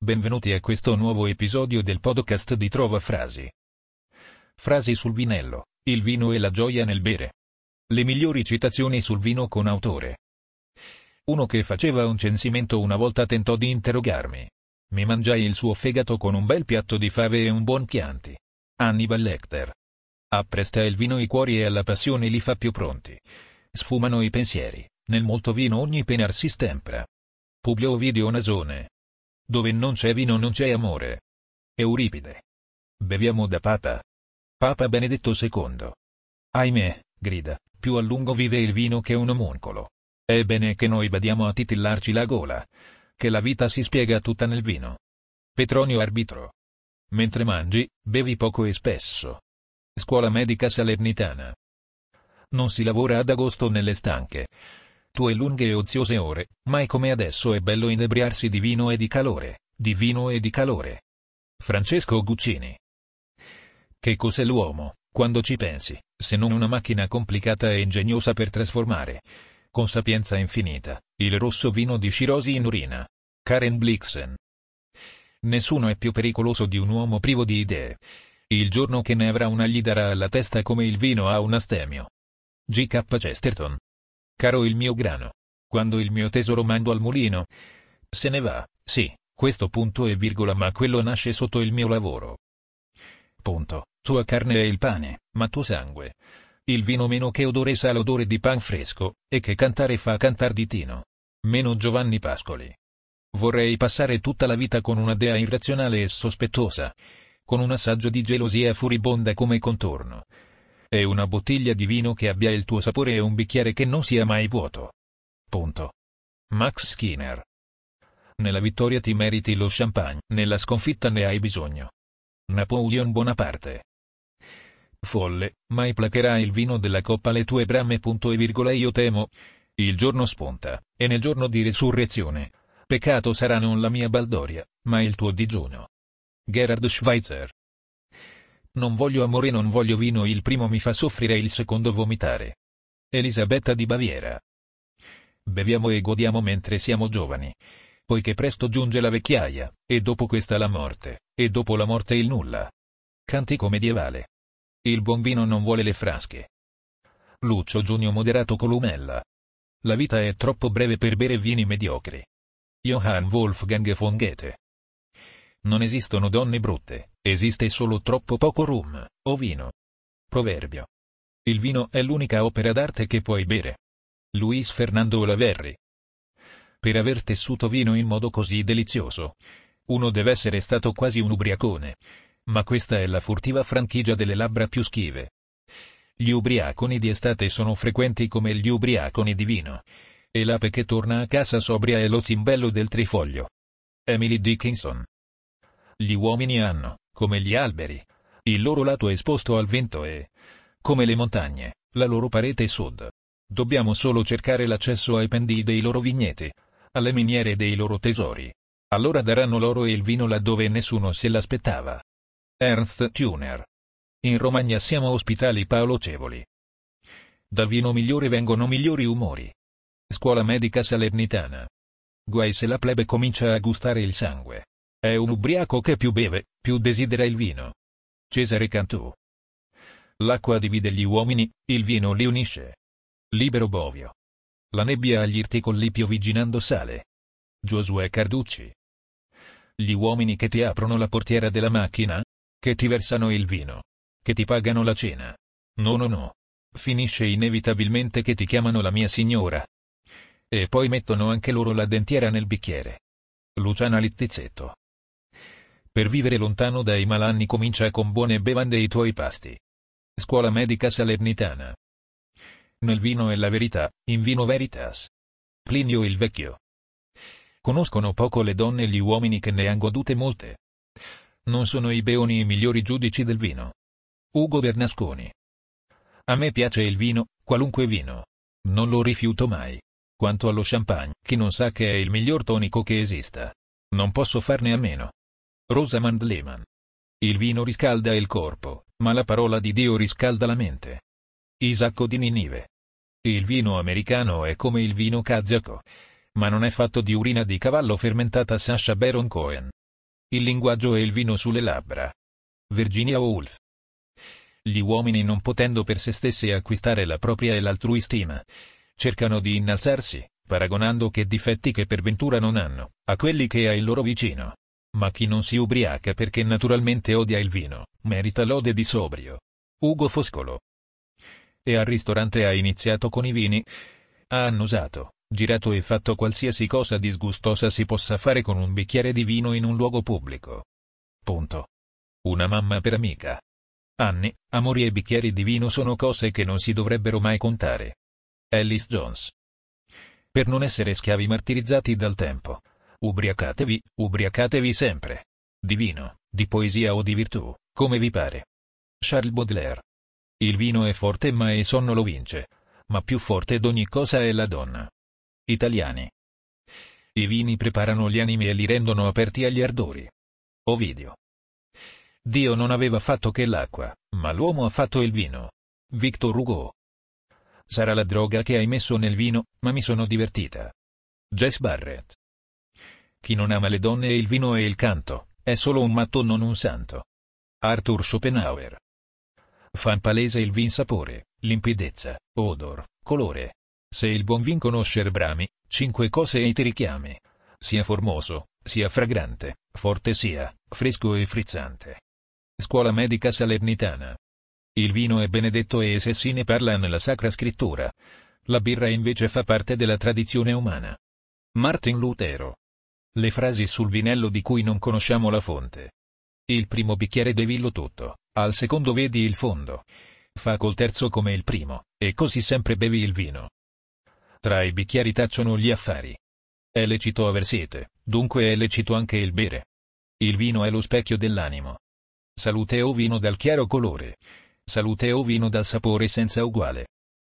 Benvenuti a questo nuovo episodio del podcast di Trova Frasi. Frasi sul vinello, il vino e la gioia nel bere. Le migliori citazioni sul vino con autore. Uno che faceva un censimento una volta tentò di interrogarmi. Mi mangiai il suo fegato con un bel piatto di fave e un buon Chianti. Hannibal Lecter. Appresta il vino i cuori e alla passione li fa più pronti. Sfumano i pensieri, nel molto vino ogni penar si stempra. Publio Ovidio Nasone. Dove non c'è vino non c'è amore. Euripide. Beviamo da Papa. Papa Benedetto II. Ahimè, grida, più a lungo vive il vino che un omuncolo. È bene che noi badiamo a titillarci la gola, che la vita si spiega tutta nel vino. Petronio Arbitro. Mentre mangi, bevi poco e spesso. Scuola medica salernitana. Non si lavora ad agosto nelle stanche. Tue lunghe e oziose ore, mai come adesso è bello inebriarsi di vino e di calore, di vino e di calore. Francesco Guccini. Che cos'è l'uomo, quando ci pensi, se non una macchina complicata e ingegnosa per trasformare, con sapienza infinita, il rosso vino di scirosi in urina. Karen Blixen. Nessuno è più pericoloso di un uomo privo di idee. Il giorno che ne avrà una gli darà alla testa come il vino a un astemio. G.K. Chesterton. Caro il mio grano. Quando il mio tesoro mando al mulino. Se ne va, sì, questo punto e virgola ma quello nasce sotto il mio lavoro. Punto. Tua carne è il pane, ma tuo sangue. Il vino meno che odore sa l'odore di pan fresco, e che cantare fa cantar di Tino. Meno Giovanni Pascoli. Vorrei passare tutta la vita con una dea irrazionale e sospettosa, con un assaggio di gelosia furibonda come contorno e una bottiglia di vino che abbia il tuo sapore e un bicchiere che non sia mai vuoto. Punto. Max Skinner. Nella vittoria ti meriti lo champagne, nella sconfitta ne hai bisogno. Napoleon Bonaparte. Folle, mai placherà il vino della coppa le tue brame. Punto e virgola io temo. Il giorno spunta, e nel giorno di risurrezione. Peccato sarà non la mia baldoria, ma il tuo digiuno. Gerhard Schweitzer. Non voglio amore, non voglio vino, il primo mi fa soffrire, il secondo vomitare. Elisabetta di Baviera. Beviamo e godiamo mentre siamo giovani, poiché presto giunge la vecchiaia, e dopo questa la morte, e dopo la morte il nulla. Cantico medievale. Il buon vino non vuole le frasche. Lucio Giugno Moderato Columella. La vita è troppo breve per bere vini mediocri. Johann Wolfgang von Goethe. Non esistono donne brutte, esiste solo troppo poco rum, o vino. Proverbio. Il vino è l'unica opera d'arte che puoi bere. Luis Fernando Olaverri. Per aver tessuto vino in modo così delizioso, uno deve essere stato quasi un ubriacone. Ma questa è la furtiva franchigia delle labbra più schive. Gli ubriaconi di estate sono frequenti come gli ubriaconi di vino. E l'ape che torna a casa sobria è lo zimbello del trifoglio. Emily Dickinson. Gli uomini hanno, come gli alberi, il loro lato esposto al vento e, come le montagne, la loro parete sud. Dobbiamo solo cercare l'accesso ai pendii dei loro vigneti, alle miniere dei loro tesori. Allora daranno l'oro il vino laddove nessuno se l'aspettava. Ernst Tuner. In Romagna siamo ospitali paolocevoli. Dal vino migliore vengono migliori umori. Scuola medica salernitana. Guai se la plebe comincia a gustare il sangue. È un ubriaco che più beve, più desidera il vino. Cesare Cantù. L'acqua divide gli uomini, il vino li unisce. Libero Bovio. La nebbia agli irticoli piovigginando sale. Giosuè Carducci. Gli uomini che ti aprono la portiera della macchina? Che ti versano il vino? Che ti pagano la cena? No no no. Finisce inevitabilmente che ti chiamano la mia signora. E poi mettono anche loro la dentiera nel bicchiere. Luciana Littizzetto. Per vivere lontano dai malanni comincia con buone bevande i tuoi pasti. Scuola medica salernitana. Nel vino è la verità, in vino veritas. Plinio il vecchio. Conoscono poco le donne e gli uomini che ne han godute molte. Non sono i beoni i migliori giudici del vino. Ugo Bernasconi. A me piace il vino, qualunque vino. Non lo rifiuto mai. Quanto allo champagne, chi non sa che è il miglior tonico che esista. Non posso farne a meno. Rosamund Lehman. Il vino riscalda il corpo, ma la parola di Dio riscalda la mente. Isacco di Ninive. Il vino americano è come il vino kazako, ma non è fatto di urina di cavallo fermentata Sasha Baron Cohen. Il linguaggio e il vino sulle labbra. Virginia Woolf. Gli uomini non potendo per se stessi acquistare la propria e l'altrui stima, cercano di innalzarsi, paragonando che difetti che per ventura non hanno, a quelli che ha il loro vicino. Ma chi non si ubriaca perché naturalmente odia il vino, merita lode di sobrio. Ugo Foscolo. E al ristorante ha iniziato con i vini. Ha annusato, girato e fatto qualsiasi cosa disgustosa si possa fare con un bicchiere di vino in un luogo pubblico. Punto. Una mamma per amica. Anni, amori e bicchieri di vino sono cose che non si dovrebbero mai contare. Alice Jones. Per non essere schiavi martirizzati dal tempo. Ubriacatevi, ubriacatevi sempre. Di vino, di poesia o di virtù, come vi pare. Charles Baudelaire. Il vino è forte ma il sonno lo vince. Ma più forte d'ogni cosa è la donna. Italiani. I vini preparano gli animi e li rendono aperti agli ardori. Ovidio. Dio non aveva fatto che l'acqua, ma l'uomo ha fatto il vino. Victor Hugo. Sarà la droga che hai messo nel vino, ma mi sono divertita. Jess Barrett. Chi non ama le donne e il vino e il canto, è solo un matto non un santo. Arthur Schopenhauer. Fan palese il vin sapore, limpidezza, odor, colore. Se il buon vin conoscer brami, cinque cose ei ti richiami. Sia formoso, sia fragrante, forte sia, fresco e frizzante. Scuola Medica Salernitana. Il vino è benedetto e se si ne parla nella Sacra Scrittura. La birra invece fa parte della tradizione umana. Martin Lutero. Le frasi sul vinello di cui non conosciamo la fonte. Il primo bicchiere devillo tutto, al secondo vedi il fondo. Fa col terzo come il primo, e così sempre bevi il vino. Tra i bicchieri tacciono gli affari. È lecito aver sete, dunque è lecito anche il bere. Il vino è lo specchio dell'animo. Salute o vino dal chiaro colore. Salute o vino dal sapore senza uguale.